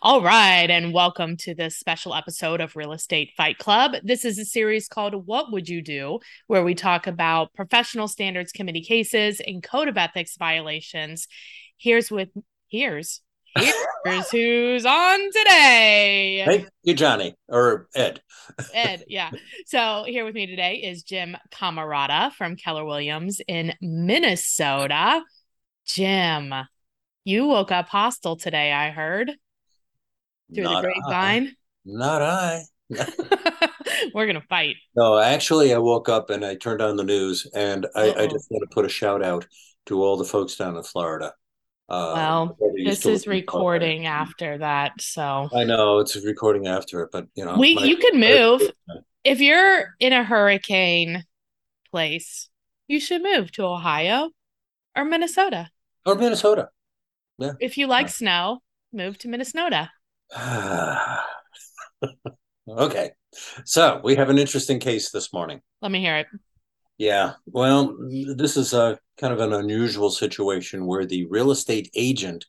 All right, and welcome to this special episode of Real Estate Fight Club. This is a series called What Would You Do, where we talk about professional standards committee cases and code of ethics violations. Here's with here's here's who's on today. Thank you, Johnny or Ed. Ed, yeah. So here with me today is Jim Camarata from Keller Williams in Minnesota. Jim, you woke up hostile today, I heard through Not the grapevine. I. Not I. We're gonna fight. No, actually, I woke up and I turned on the news, and I, I just want to put a shout out to all the folks down in Florida. Uh, Well, this is live in Florida. recording after that, so I know it's recording after it, but you know, we my- you could move if you're in a hurricane place. You should move to Ohio or Minnesota. or Minnesota. Yeah. If you like snow, move to Minnesota. okay, so we have an interesting case this morning. Let me hear it. Yeah, well, this is a kind of an unusual situation where the real estate agent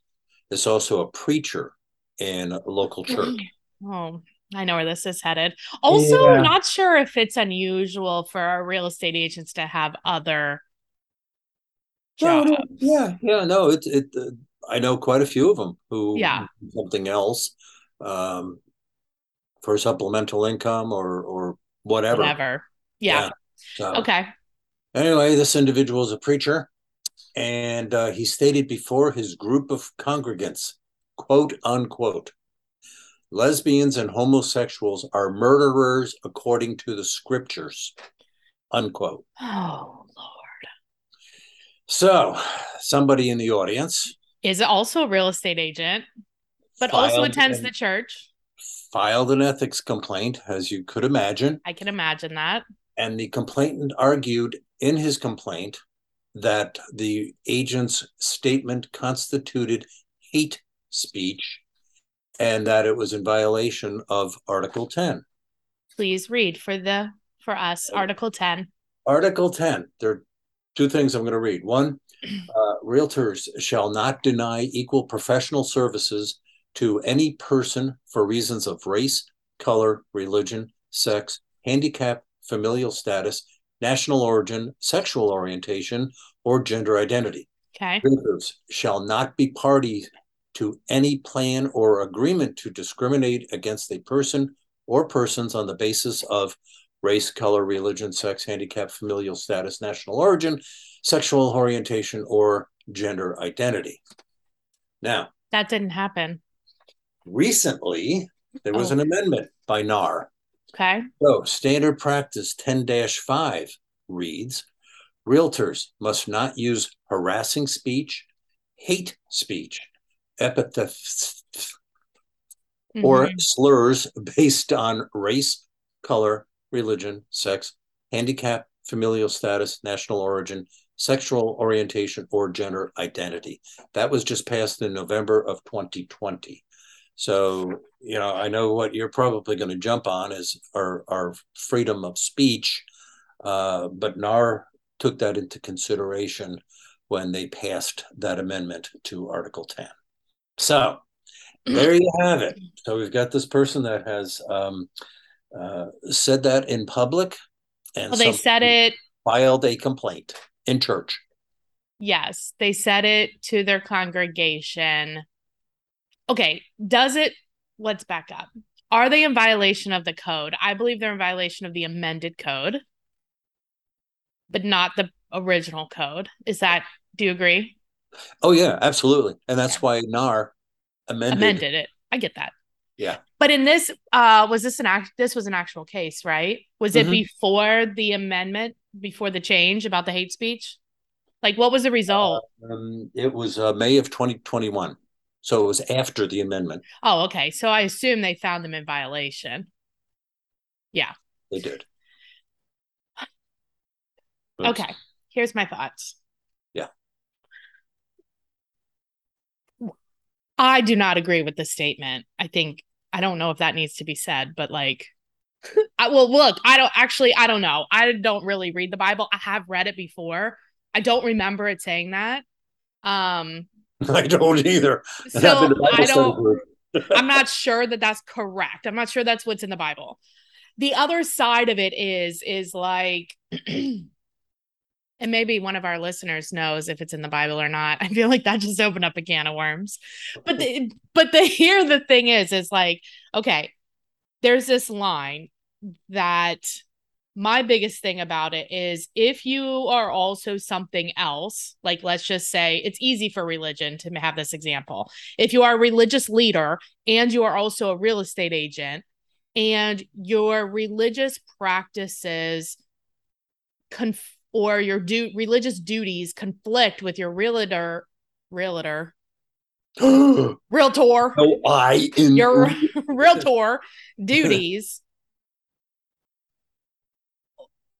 is also a preacher in a local church. Oh, I know where this is headed. Also, Yeah. not sure if it's unusual for our real estate agents to have other No, jobs. no, yeah, yeah, no, it it. Uh, I know quite a few of them who Yeah. something else um, for supplemental income or or whatever. Whatever. Yeah. So, Okay. Anyway, this individual is a preacher, and uh, he stated before his group of congregants, quote unquote, lesbians and homosexuals are murderers according to the scriptures, unquote. Oh, Lord. So, somebody in the audience Is also a real estate agent, but also attends an- the church. filed an ethics complaint, as you could imagine, I can imagine that. and the complainant argued in his complaint that the agent's statement constituted hate speech and that it was in violation of Article 10. Please read for the for us oh. Article 10. Article 10, there are two things I'm going to read. One, uh, realtors shall not deny equal professional services to any person for reasons of race, color, religion, sex, handicap, familial status, national origin, sexual orientation, or gender identity. Okay. Realtors shall not be party to any plan or agreement to discriminate against a person or persons on the basis of race, color, religion, sex, handicap, familial status, national origin, sexual orientation, or gender identity. Now, That didn't happen. recently, there was Oh. an amendment by NAR. Okay. So, standard practice 10 5 reads Realtors must not use harassing speech, hate speech, epithets, or Mhm. slurs based on race, color, religion, sex, handicap, familial status, national origin, sexual orientation, or gender identity. That was just passed in November of 2020. So, you know, I know what you're probably going to jump on is our, our freedom of speech, uh, but NAR took that into consideration when they passed that amendment to Article 10. So, there you have it. So we've got this person that has um, uh, said that in public, and Well, they said it filed a complaint in church. Yes, they said it to their congregation. Okay, does it? Let's back up. Are they in violation of the code? I believe they're in violation of the amended code, but not the original code. Is that, do you agree? Oh yeah, absolutely, and that's Yeah. why NAR amended. Amended it. I get that. Yeah. But in this, uh, was this an act? This was an actual case, right? Was it Mhm. before the amendment, before the change about the hate speech? Like, what was the result? Um, it was uh, May of 2021, so it was after the amendment. oh, okay. So I assume they found them in violation. Yeah. They did. Oops. Okay, here's my thoughts. Yeah. I do not agree with the statement. I think I don't know if that needs to be said, but like I well look, I don't actually I don't know. I don't really read the Bible. I have read it before. I don't remember it saying that. Um I don't either. So been to Bible I don't. I'm not sure that that's correct. I'm not sure that's what's in the Bible. The other side of it is is like and maybe one of our listeners knows if it's in the Bible or not. I feel like that just opened up a can of worms. But the, but the here the thing is is like okay, there's this line that my biggest thing about it is if you are also something else, like let's just say it's easy for religion to have this example. If you are a religious leader and you are also a real estate agent and your religious practices conf- or your du- religious duties conflict with your realtor realtor realtor no, I in- your realtor duties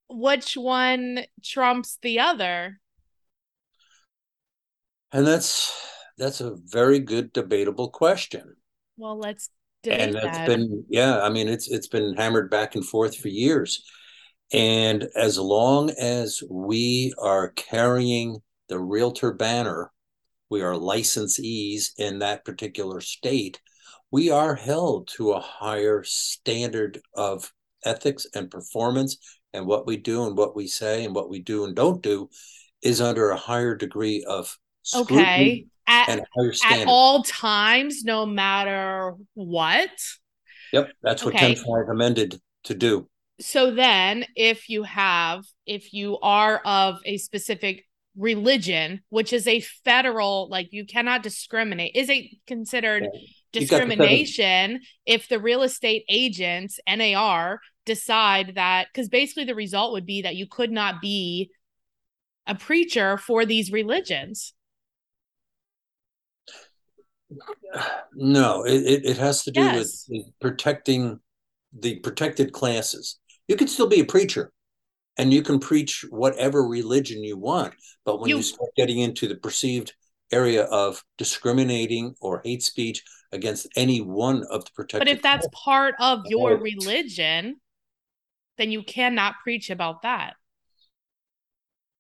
which one trumps the other? And that's that's a very good debatable question. Well, let's debate and that's that. been yeah, I mean it's it's been hammered back and forth for years. And as long as we are carrying the realtor banner, we are licensees in that particular state, we are held to a higher standard of ethics and performance. And what we do and what we say and what we do and don't do is under a higher degree of okay. At, at all times no matter what? Yep that's what okay. 10.5 amended to do. So then if you have if you are of a specific religion which is a federal like you cannot discriminate is it considered yeah. discrimination if the real estate agents nar decide that because basically the result would be that you could not be a preacher for these religions no it, it has to do yes. with protecting the protected classes you can still be a preacher and you can preach whatever religion you want but when you, you start getting into the perceived area of discriminating or hate speech against any one of the protected but if that's part of your religion then you cannot preach about that.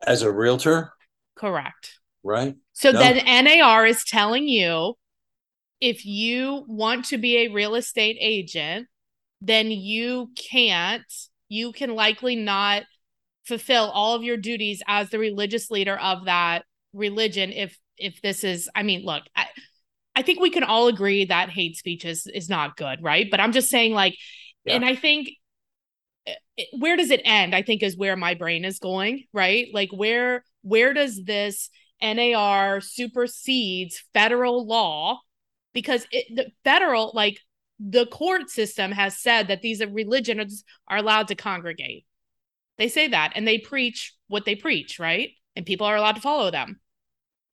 As a realtor? Correct. Right. So no. then NAR is telling you if you want to be a real estate agent, then you can't, you can likely not fulfill all of your duties as the religious leader of that religion if if this is i mean look I, I think we can all agree that hate speech is is not good right? But i'm just saying like yeah. and i think eh, eh, where does it end i think is where my brain is going right? Like where where does this nar supersedes federal law? Because it, the federal like the court system has said that these religions are allowed to congregate they say that and they preach what they preach right and people are allowed to follow them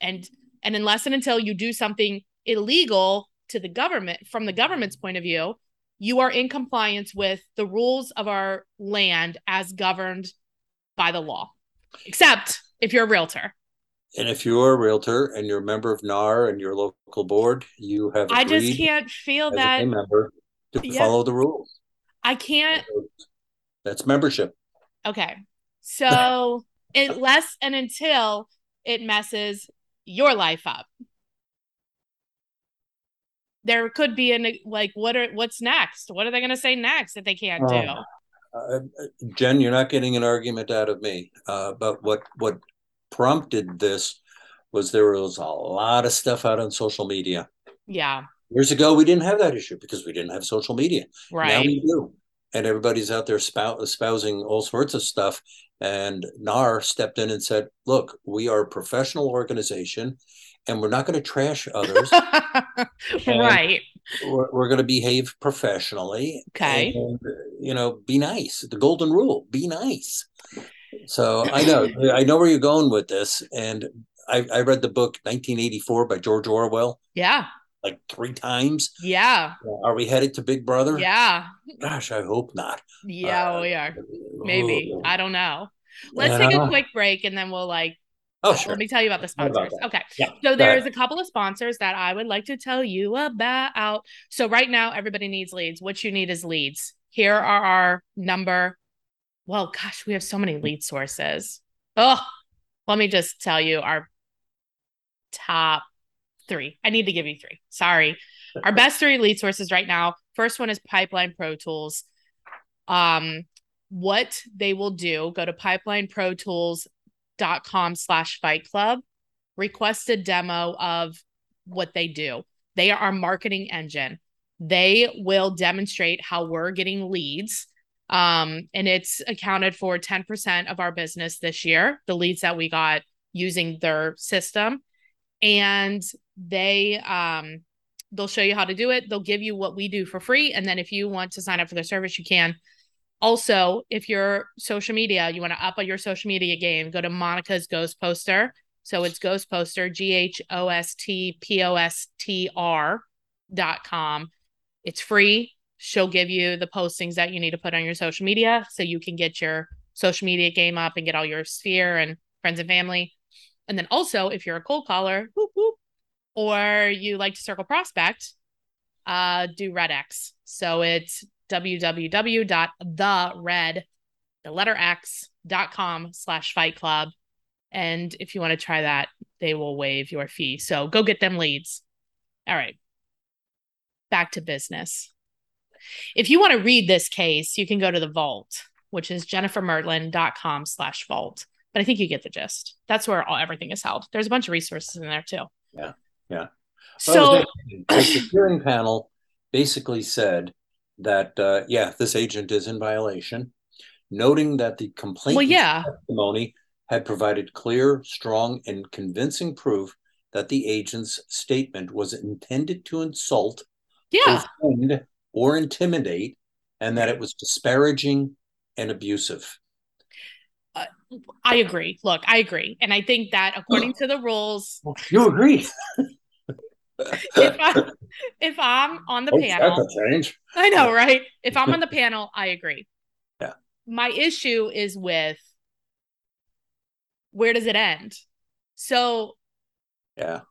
and and unless and until you do something illegal to the government from the government's point of view you are in compliance with the rules of our land as governed by the law, except if you're a realtor. And if you're a realtor and you're a member of NAR and your local board, you have I just can't feel that a member to yeah. follow the rules. I can't. That's membership. Okay. So unless and until it messes your life up. There could be an like what are what's next? What are they going to say next that they can't do? Uh, uh, jen you're not getting an argument out of me. Uh, but what what prompted this was there was a lot of stuff out on social media. Yeah. Years ago we didn't have that issue because we didn't have social media. Right. now we do and everybody's out there spout, espousing all sorts of stuff and nar stepped in and said look we are a professional organization and we're not going to trash others. right. We're, we're, going to behave professionally. Okay. And, you know, be nice. The golden rule: be nice. So I know, I know where you're going with this, and I, I read the book 1984 by George Orwell. Yeah. Like three times. Yeah. Are we headed to Big Brother? Yeah. Gosh, I hope not. Yeah, uh, we are. Maybe. Oh. I don't know. Let's take a quick break and then we'll like Oh, sure. Let me tell you about the sponsors. About okay. Yeah, so there's a couple of sponsors that I would like to tell you about. So right now, everybody needs leads. What you need is leads. Here are our number. Well, gosh, we have so many lead sources. Oh, let me just tell you our top three. I need to give you three. Sorry. Our best three lead sources right now. First one is Pipeline Pro Tools. Um, what they will do, go to pipelineprotools.com slash fight club, request a demo of what they do. They are our marketing engine. They will demonstrate how we're getting leads. Um, and it's accounted for 10% of our business this year, the leads that we got using their system. And they um they'll show you how to do it. They'll give you what we do for free. And then if you want to sign up for their service, you can. Also, if you're social media, you want to up your social media game, go to Monica's Ghost Poster. So it's Ghost Poster, G H O S T P O S T R dot com. It's free. She'll give you the postings that you need to put on your social media so you can get your social media game up and get all your sphere and friends and family. And then also, if you're a cold caller, whoop, whoop, or you like to circle prospect, uh, do Red X. So it's www.thered, the letter X dot com slash fight club. And if you want to try that, they will waive your fee. So go get them leads. All right. Back to business. If you want to read this case, you can go to the vault, which is jennifermertlin.com slash vault. But I think you get the gist. That's where all everything is held. There's a bunch of resources in there too. Yeah. Yeah. So the hearing panel basically said that uh, yeah, this agent is in violation, noting that the complaint well, yeah. testimony had provided clear, strong, and convincing proof that the agent's statement was intended to insult, yeah. offend, or intimidate, and that it was disparaging and abusive. I agree. Look, I agree, and I think that according to the rules, you agree. if, I, if I'm on the Oh, panel, that's a change. I know, right? If I'm on the panel, I agree. Yeah. My issue is with where does it end? So Yeah.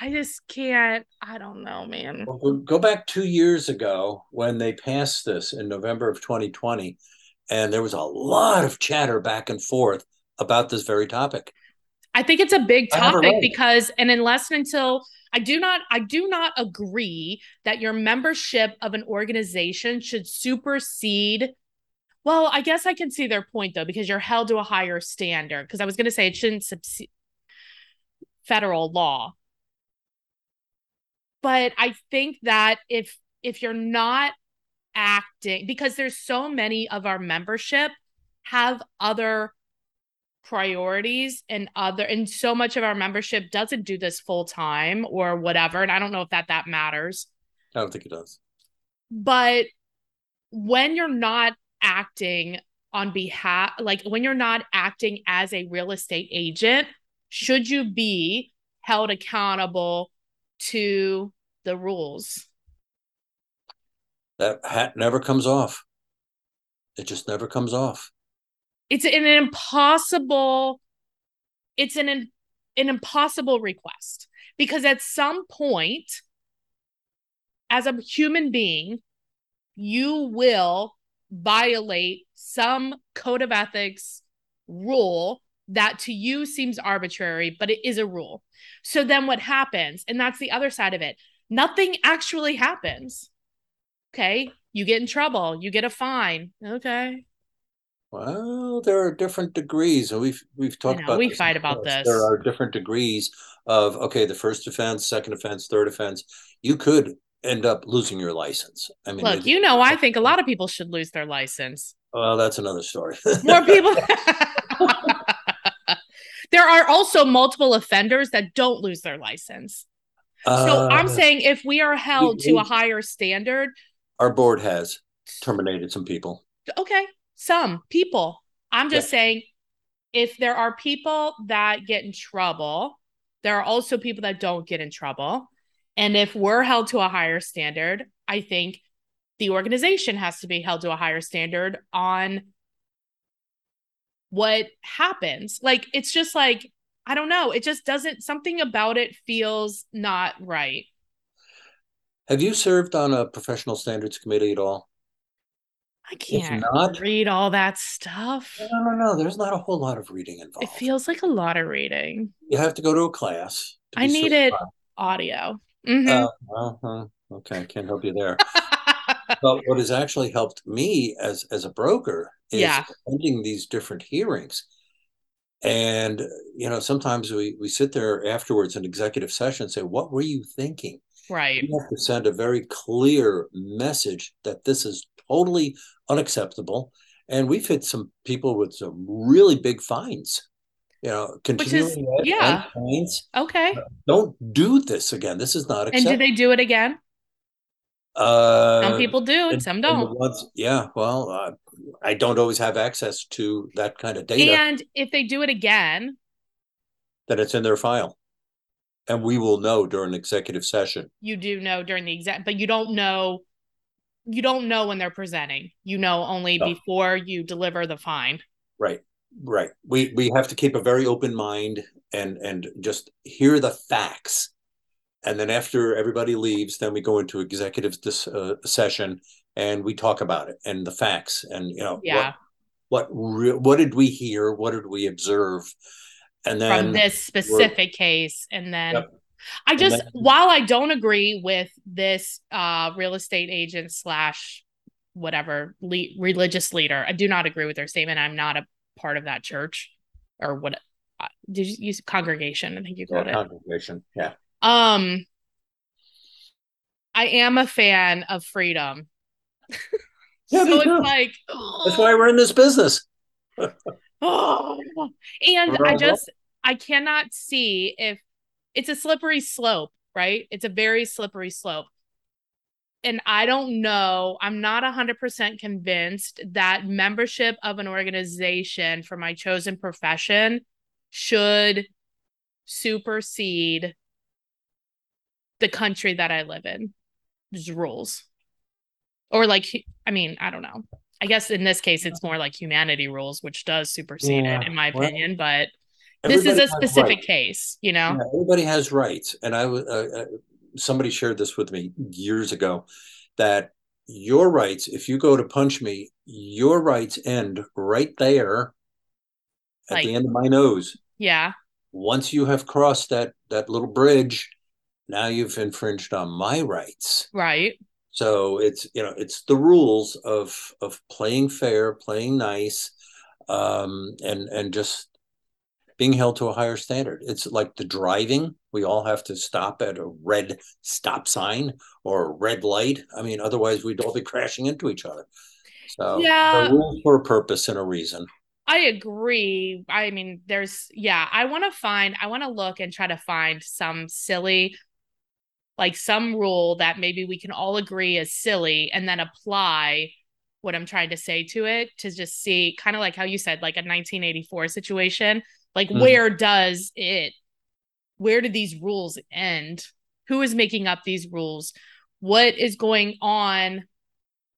I just can't. I don't know, man. Well, go- go back two years ago when they passed this in November of 2020, and there was a lot of chatter back and forth about this very topic. I think it's a big I have it topic because, and unless and until I do not, I do not agree that your membership of an organization should supersede. Well, I guess I can see their point though, because you're held to a higher standard. Because I was going to say it shouldn't subside federal law, but I think that if if you're not acting, because there's so many of our membership have other priorities and other and so much of our membership doesn't do this full time or whatever and i don't know if that that matters I don't think it does. but when you're not acting on behalf like when you're not acting as a real estate agent should you be held accountable to the rules That hat never comes off. It just never comes off. it's an impossible it's an an impossible request because at some point as a human being you will violate some code of ethics rule that to you seems arbitrary but it is a rule so then what happens and that's the other side of it nothing actually happens okay you get in trouble you get a fine okay Well, there are different degrees, and we've we've talked know, about. we this fight about this. There are different degrees of okay, the first offense, second offense, third offense. You could end up losing your license. I mean, Look, you know, I think a lot of people should lose their license. Well, that's another story. More people. there are also multiple offenders that don't lose their license. So Uh, I'm saying if we are held to a higher standard, our board has terminated some people. okay, some people. I'm just saying if there are people that get in trouble, there are also people that don't get in trouble. And if we're held to a higher standard, I think the organization has to be held to a higher standard on what happens. Like, it's just like, I don't know. It just doesn't, something about it feels not right. Have you served on a professional standards committee at all? I can't not- read all that stuff. No, no, no. There's not a whole lot of reading involved. It feels like a lot of reading. you have to go to a class. to I be need it certified. audio. Uh, well, uh, okay, I can't help you there. but what has actually helped me as as a broker is Yeah. attending these different hearings. And you know, sometimes we we sit there afterwards in executive session and say, "What were you thinking?" Right. You have to send a very clear message that this is totally unacceptable. And we've hit some people with some really big fines. You know, Which is continuing yeah. fines. Okay. Don't do this again. This is not acceptable. And do they do it again? Uh, Some people do and and, some don't. ones, yeah, well, uh, I don't always have access to that kind of data And if they do it again, then it's in their file. And we will know during executive session. you do know during the exam, but you don't know you don't know when they're presenting. You know only No. before you deliver the fine. Right, right. We we have to keep a very open mind and and just hear the facts. And then after everybody leaves, then we go into executive dis, uh, session and we talk about it and the facts and you know Yeah. what what re- what did we hear? What did we observe? And then from this specific case and then Yep. i just then- while i don't agree with this uh real estate agent slash whatever le- religious leader i do not agree with their statement i'm not a part of that church or what uh, did you use congregation i think you yeah, called it congregation. Yeah. um i am a fan of freedom Yeah, so it's like That's why we're in this business. Oh, and I just I cannot see if it's a slippery slope, right? It's a very slippery slope. And I don't know, I'm not 100% convinced that membership of an organization for my chosen profession should supersede the country that I live in, just rules. Or like, I mean, I don't know. I guess in this case, it's more like humanity rules, which does supersede Yeah, it, in my well, opinion. But this is a specific rights. case, you know? Yeah, everybody has rights, and I was uh, uh, somebody shared this with me years ago that your rights, if you go to punch me, your rights end right there at Like- the end of my nose. Yeah. Once you have crossed that that little bridge, now you've infringed on my rights. Right. So it's you know it's the rules of of playing fair, playing nice, um, and and just being held to a higher standard. It's like the driving. We all have to stop at a red stop sign or a red light. I mean, otherwise we'd all be crashing into each other. So Yeah. for a purpose and a reason. I agree. I mean, there's, yeah, I want to find, I want to look and try to find some silly, like some rule that maybe we can all agree is silly and then apply what I'm trying to say to it to just see kind of like how you said, like a 1984 situation. Like, Mhm. where does it, where do these rules end? Who is making up these rules? What is going on?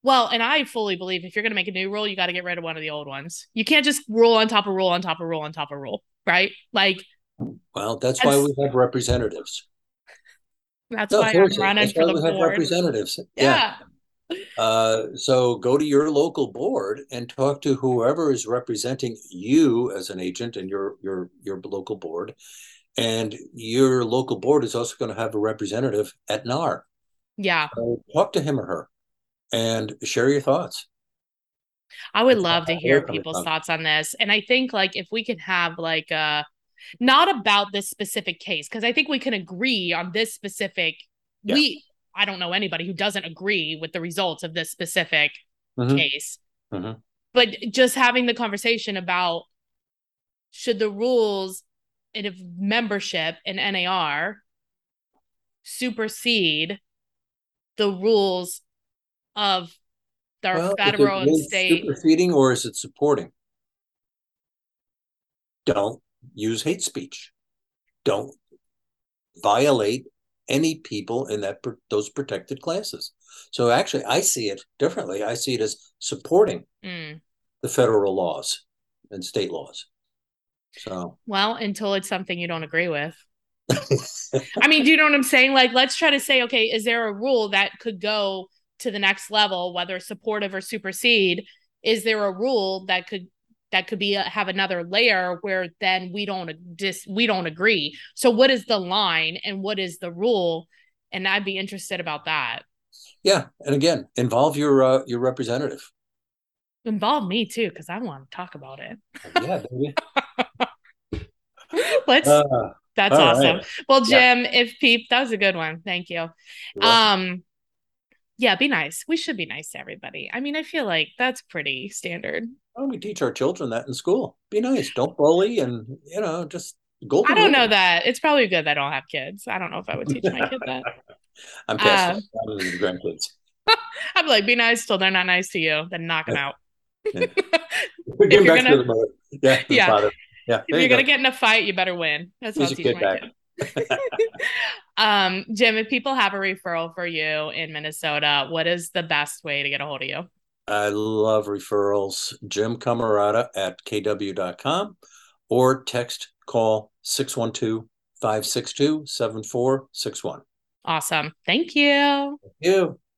Well, and I fully believe if you're going to make a new rule, you got to get rid of one of the old ones. You can't just rule on top of rule on top of rule on top of rule, right? Like Well, that's why we have representatives. That's No, why I'm running for the we have board. representatives. Yeah. Yeah. Uh, so go to your local board and talk to whoever is representing you as an agent and your your your local board. And your local board is also going to have a representative at NAR. Yeah. So talk to him or her and share your thoughts. I would love to hear people's thoughts on this. And I think like if we can have like uh not about this specific case, because I think we can agree on this specific Yeah. we I don't know anybody who doesn't agree with the results of this specific Mhm. case. Mhm. But just having the conversation about should the rules and if membership in NAR supersede the rules of our Well, is it federal and state. superseding or is it supporting? Don't use hate speech. Don't violate any people in that those protected classes. So actually, I see it differently. I see it as supporting Mm. the federal laws and state laws. So Well, until it's something you don't agree with. I mean, do you know what I'm saying? Like, let's try to say, okay, is there a rule that could go to the next level, whether supportive or supersede? Is there a rule that could that could be a, have another layer where then we don't dis we don't agree? So, what is the line and what is the rule? and I'd be interested about that. Yeah, and again, involve your uh, your representative. Involve me too, because I want to talk about it. yeah. Let's. Uh, that's awesome. Right. Well, Jim, yeah. if Peep, that was a good one. Thank you. Um, yeah, be nice. We should be nice to everybody. I mean, I feel like that's pretty standard. Well, we teach our children that in school. Be nice. Don't bully, and you know, just golden. I don't know that. It's probably good that I don't have kids. I don't know if I would teach my kid that. I'm past uh, the grandkids. I'm like, be nice till they're not nice to you, then knock them out. Yeah. if you're gonna, yeah, yeah. Yeah. If you're you gonna get in a fight, you better win. That's what I'll teach my back. kid. um, Jim, if people have a referral for you in Minnesota, what is the best way to get a hold of you? I love referrals. Jim Camarata at kw.com or text call 612 562 7461. Awesome. Thank you. Thank you.